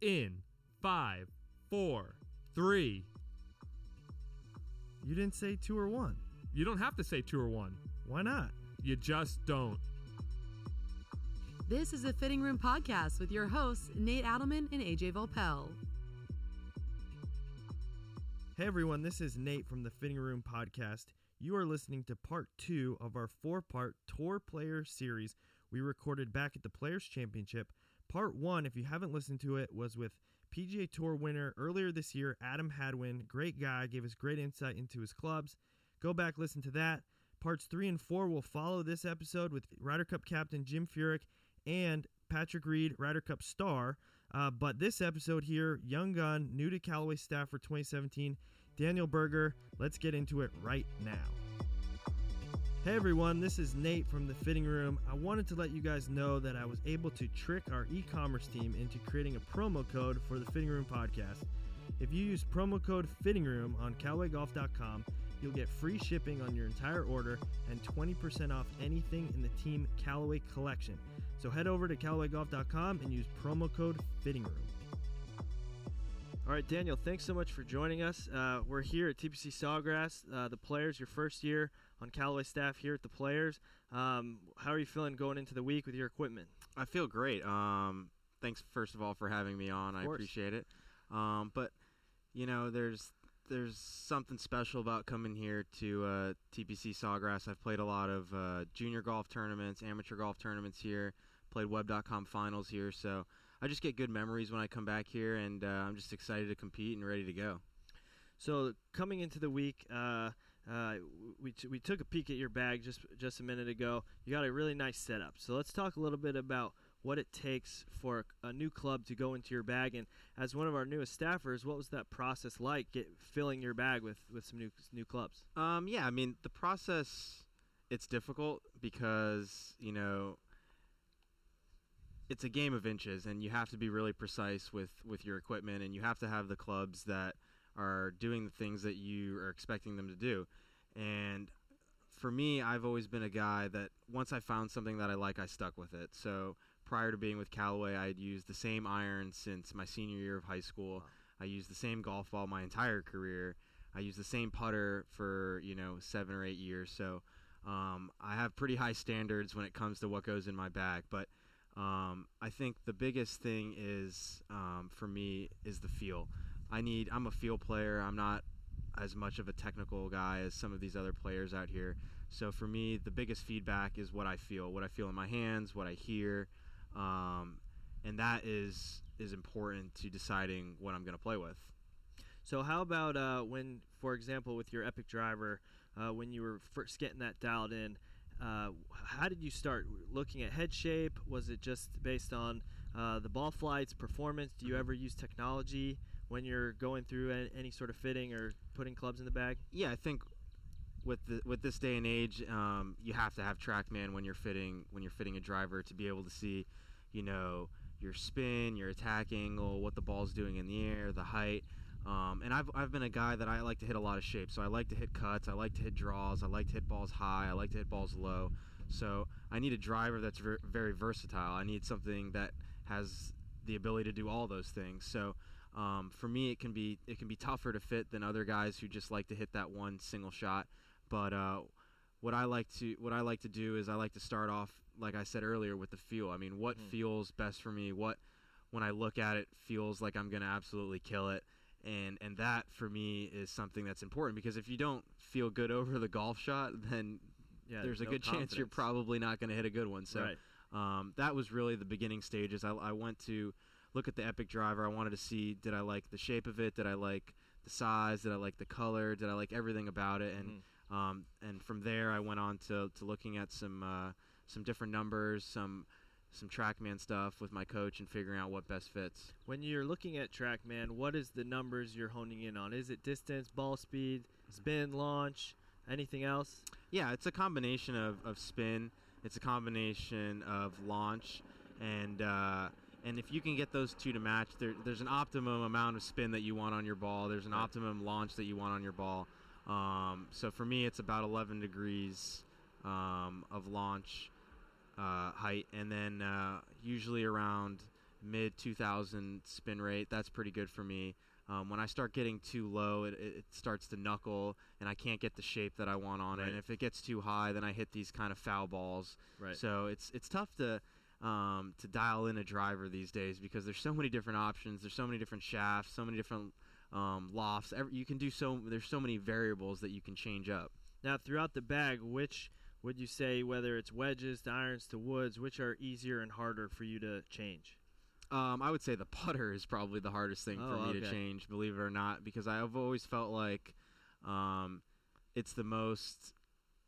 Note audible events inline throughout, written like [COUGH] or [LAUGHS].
in five, four, three. You didn't say two or one. You don't have to say two or one. Why not? You just don't. This is a Fitting Room podcast with your hosts, Nate Adelman and AJ Voelpel. Hey everyone, this is Nate from the Fitting Room Podcast. You are listening to part two of our four part Tour Player series we recorded back at the Players Championship. Part one, if you haven't listened to it, was with PGA Tour winner earlier this year, Adam Hadwin. Great guy, gave us great insight into his clubs. Go back, listen to that. Parts three and four will follow this episode with Ryder Cup captain Jim Furyk and Patrick Reed, Ryder Cup star. Uh, but this episode here, young gun, new to Callaway staff for 2017, Daniel Berger. Let's get into it right now. Hey everyone, this is Nate from the Fitting Room. I wanted to let you guys know that I was able to trick our e commerce team into creating a promo code for the Fitting Room podcast. If you use promo code Fitting Room on CallawayGolf.com, you'll get free shipping on your entire order and 20% off anything in the Team Callaway collection. So head over to CallawayGolf.com and use promo code Fitting Room. All right, Daniel, thanks so much for joining us. Uh, we're here at TPC Sawgrass, uh, the Players, your first year on Callaway staff here at the Players. Um, how are you feeling going into the week with your equipment? I feel great. Um, thanks, first of all, for having me on. I appreciate it. Um, but you know, there's there's something special about coming here to uh, TPC Sawgrass. I've played a lot of uh, junior golf tournaments, amateur golf tournaments here. Played Web.com finals here, so I just get good memories when I come back here, and uh, I'm just excited to compete and ready to go. So coming into the week, uh, uh, we, we took a peek at your bag just just a minute ago. You got a really nice setup. So let's talk a little bit about what it takes for a new club to go into your bag. And as one of our newest staffers, what was that process like, get, filling your bag with, with some new new clubs? Um, yeah, I mean the process it's difficult because you know it's a game of inches, and you have to be really precise with with your equipment, and you have to have the clubs that are doing the things that you are expecting them to do. And for me, I've always been a guy that once I found something that I like, I stuck with it. So prior to being with Callaway, I had used the same iron since my senior year of high school. I used the same golf ball my entire career. I used the same putter for you know seven or eight years. So um, I have pretty high standards when it comes to what goes in my bag. But um, I think the biggest thing is um, for me is the feel. I need. I'm a feel player. I'm not as much of a technical guy as some of these other players out here. So for me, the biggest feedback is what I feel, what I feel in my hands, what I hear, um, and that is is important to deciding what I'm going to play with. So how about uh, when, for example, with your Epic driver, uh, when you were first getting that dialed in? Uh, how did you start looking at head shape? Was it just based on uh, the ball flights, performance? Do you ever use technology when you're going through any sort of fitting or putting clubs in the bag? Yeah, I think with the, with this day and age, um, you have to have TrackMan when you're fitting when you're fitting a driver to be able to see, you know, your spin, your attack angle, what the ball's doing in the air, the height. Um, and I've, I've been a guy that I like to hit a lot of shapes. So I like to hit cuts, I like to hit draws, I like to hit balls high, I like to hit balls low. So I need a driver that's ver- very versatile. I need something that has the ability to do all those things. So um, for me, it can be it can be tougher to fit than other guys who just like to hit that one single shot. But uh, what I like to what I like to do is I like to start off, like I said earlier, with the feel. I mean, what mm. feels best for me? What when I look at it feels like I'm gonna absolutely kill it and and that for me is something that's important because if you don't feel good over the golf shot, [LAUGHS] then yeah, there's no a good confidence. chance you're probably not going to hit a good one. So right. um, that was really the beginning stages. I, I went to look at the Epic driver. I wanted to see did I like the shape of it, did I like the size, did I like the color, did I like everything about it, and mm-hmm. um, and from there I went on to, to looking at some uh, some different numbers, some some TrackMan stuff with my coach and figuring out what best fits. When you're looking at TrackMan, what is the numbers you're honing in on? Is it distance, ball speed, spin, launch, anything else? Yeah, it's a combination of, of spin. It's a combination of launch, and uh, and if you can get those two to match, there, there's an optimum amount of spin that you want on your ball. There's an right. optimum launch that you want on your ball. Um, so for me, it's about 11 degrees um, of launch uh, height, and then uh, usually around mid 2000 spin rate. That's pretty good for me. Um, when I start getting too low, it, it, it starts to knuckle, and I can't get the shape that I want on it. And if it gets too high, then I hit these kind of foul balls. Right. So it's it's tough to um, to dial in a driver these days because there's so many different options. There's so many different shafts, so many different um, lofts. Every, you can do so. There's so many variables that you can change up. Now, throughout the bag, which would you say, whether it's wedges to irons to woods, which are easier and harder for you to change? Um, I would say the putter is probably the hardest thing for Oh, me to change, believe it or not, because I've always felt like um, it's the most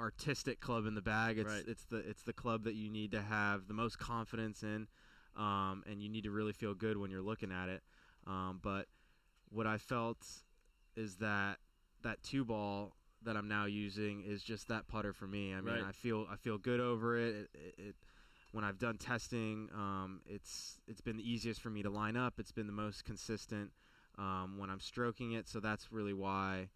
artistic club in the bag. It's Right. it's the it's the club that you need to have the most confidence in, um, and you need to really feel good when you're looking at it. Um, but what I felt is that that two ball that I'm now using is just that putter for me. I mean, Right. I feel I feel good over it. It, it, it when I've done testing, um, it's it's been the easiest for me to line up. It's been the most consistent um, when I'm stroking it. So that's really why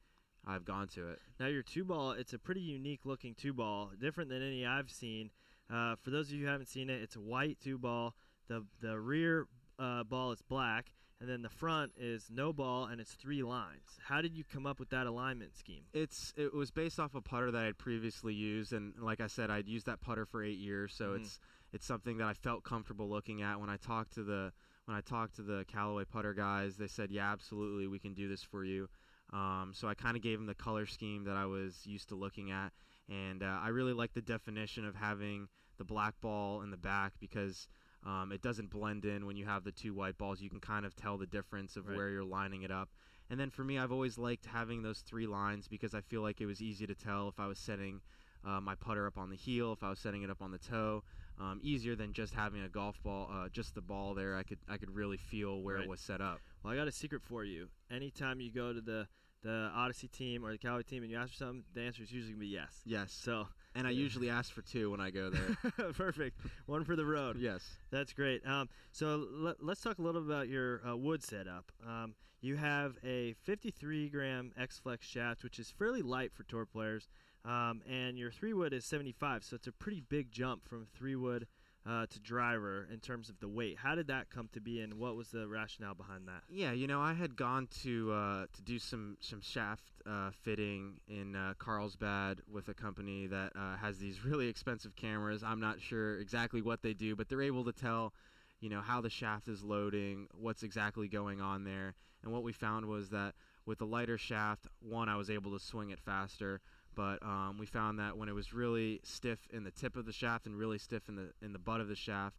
I've gone to it. Now, your two ball, it's a pretty unique looking two ball, different than any I've seen. Uh, for those of you who haven't seen it, it's a white two ball. The, the rear uh, ball is black, and then the front is no ball, and it's three lines. How did you come up with that alignment scheme? It's it was based off a putter that I'd previously used, and like I said, I'd used that putter for eight years. So Mhm. it's it's something that I felt comfortable looking at when I talked to the when I talked to the Callaway putter guys. They said, "Yeah, absolutely, we can do this for you." Um, so I kind of gave him the color scheme that I was used to looking at, and uh, I really like the definition of having the black ball in the back because um, it doesn't blend in when you have the two white balls. You can kind of tell the difference of Right. where you're lining it up. And then for me, I've always liked having those three lines because I feel like it was easy to tell if I was setting uh, my putter up on the heel, if I was setting it up on the toe. Um, easier than just having a golf ball, uh, just the ball there. I could I could really feel where Right. it was set up. Well, I got a secret for you. Anytime you go to the, the Odyssey team or the Callaway team and you ask for something, the answer is usually going to be yes. Yes, So, and I usually ask for two when I go there. [LAUGHS] perfect. One for the road. yes. That's great. Um, so let, let's talk a little bit about your uh, wood setup. Um, you have a 53 gram X Flex shaft, which is fairly light for tour players, um, and your three wood is 75. So it's a pretty big jump from three wood uh, to driver in terms of the weight. How did that come to be, and what was the rationale behind that? Yeah, you know, I had gone to uh, to do some some shaft uh, fitting in uh, Carlsbad with a company that uh, has these [LAUGHS] really expensive cameras. I'm not sure exactly what they do, but they're able to tell, you know, how the shaft is loading, what's exactly going on there. And what we found was that with the lighter shaft, one, I was able to swing it faster. But um, we found that when it was really stiff in the tip of the shaft and really stiff in the in the butt of the shaft,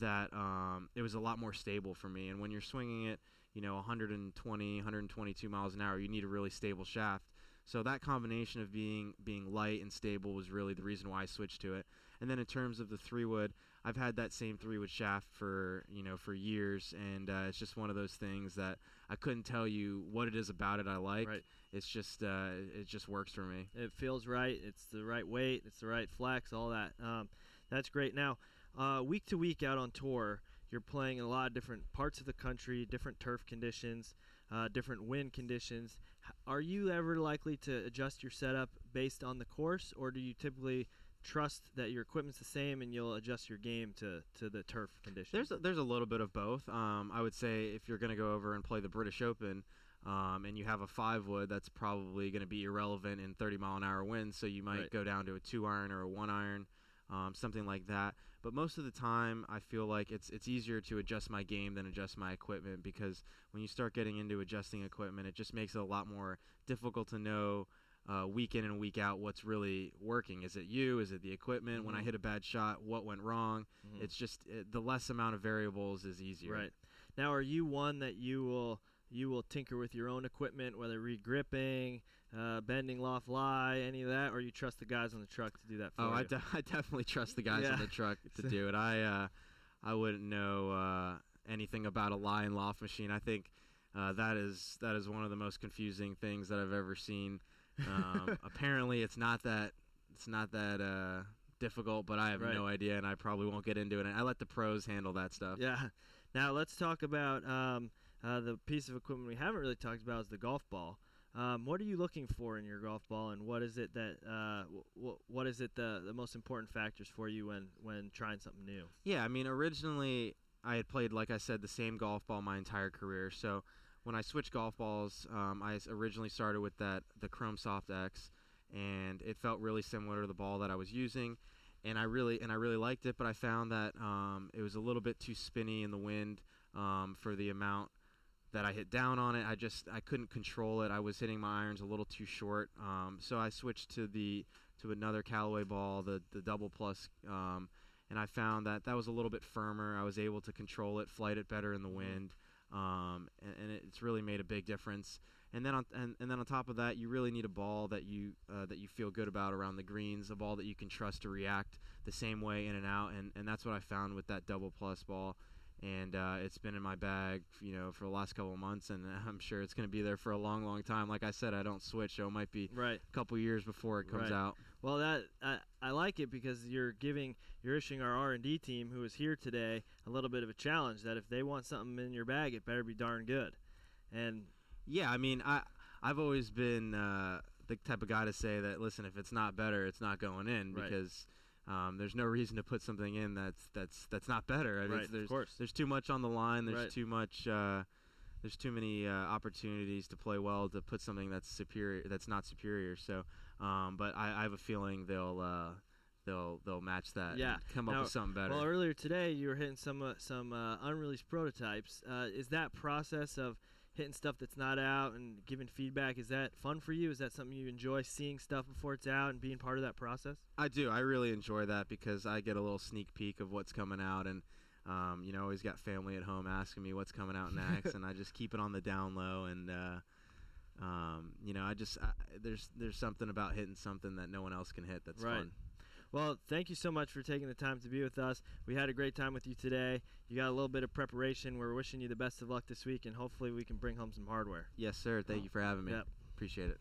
that um, it was a lot more stable for me. And when you're swinging it, you know, 120, 122 miles an hour, you need a really stable shaft. So that combination of being being light and stable was really the reason why I switched to it. And then in terms of the three wood, I've had that same three wood shaft for you know for years, and uh, it's just one of those things that I couldn't tell you what it is about it I like. Right. It's just uh, it just works for me. It feels right. It's the right weight. It's the right flex. All that. Um, that's great. Now, uh, week to week out on tour, you're playing in a lot of different parts of the country, different turf conditions, uh, different wind conditions. Are you ever likely to adjust your setup based on the course, or do you typically trust that your equipment's the same and you'll adjust your game to, to the turf conditions? There's a, there's a little bit of both. Um, I would say if you're going to go over and play the British Open, um, and you have a five wood, that's probably going to be irrelevant in 30 mile an hour winds. So you might Right. go down to a two iron or a one iron, um, something like that. But most of the time, I feel like it's it's easier to adjust my game than adjust my equipment because when you start getting into adjusting equipment, it just makes it a lot more difficult to know. Uh, week in and week out, what's really working? Is it you? Is it the equipment? When I Mhm. hit a bad shot, what went wrong? Mhm. It's just it, the less amount of variables is easier. Right. Now, are you one that you will you will tinker with your own equipment, whether re-gripping, uh, bending loft lie, any of that, or you trust the guys on the truck to do that for Oh, you? I, de- [LAUGHS] I definitely trust the guys Yeah. on the truck to [LAUGHS] do it. I uh, I wouldn't know uh, anything about a lie and loft machine. I think uh, that is that is one of the most confusing things that I've ever seen. Um, [LAUGHS] apparently, it's not that it's not that uh, difficult, but I have Right. no idea, and I probably won't get into it. And I let the pros handle that stuff. Yeah. Now let's talk about um, uh, the piece of equipment we haven't really talked about is the golf ball. Um, what are you looking for in your golf ball, and what is it that uh, w- what is it the the most important factors for you when when trying something new? Yeah, I mean, originally I had played, like I said, the same golf ball my entire career. So when I switched golf balls, um, I originally started with that the Chrome Soft X, and it felt really similar to the ball that I was using, and I really and I really liked it. But I found that um, it was a little bit too spinny in the wind um, for the amount that I hit down on it. I just I couldn't control it. I was hitting my irons a little too short. Um, so I switched to the to another Callaway ball, the the Double Plus, um, and I found that that was a little bit firmer. I was able to control it, flight it better in the wind, um, and, and it's really made a big difference. And then on and, and then on top of that, you really need a ball that you uh, that you feel good about around the greens, a ball that you can trust to react the same way in and out, and, and that's what I found with that Double Plus ball and uh, it's been in my bag, you know, for the last couple of months, and [LAUGHS] I'm sure it's going to be there for a long, long time. Like I said, I don't switch, so it might be Right. a couple years before it comes Right. out. Well, that I, I like it because you're giving you're issuing our R and D team who is here today a little bit of a challenge that if they want something in your bag, it better be darn good. And Yeah, I mean, I I've always been uh, the type of guy to say that listen, if it's not better, it's not going in Right. because um, there's no reason to put something in that's that's that's not better. I mean, right, there's of course. there's too much on the line. There's Right. too much. Uh, there's too many uh, opportunities to play well to put something that's superior that's not superior. So, um, but I, I have a feeling they'll uh, they'll they'll match that. Yeah. and come Now- up with something better. Well, earlier today you were hitting some uh, some uh, unreleased prototypes. Uh, is that process of hitting stuff that's not out and giving feedback is that fun for you? Is that something you enjoy seeing stuff before it's out and being part of that process? I do. I really enjoy that because I get a little sneak peek of what's coming out, and um, you know, always got family at home asking me what's coming out [LAUGHS] next, and I just keep it on the down low. And uh, um, you know, I just I, there's there's something about hitting something that no one else can hit that's Right. fun. Well, thank you so much for taking the time to be with us. We had a great time with you today. You got a little bit of preparation. We're wishing you the best of luck this week, and hopefully we can bring home some hardware. Yes, sir. Thank you for having me. Yep. Appreciate it.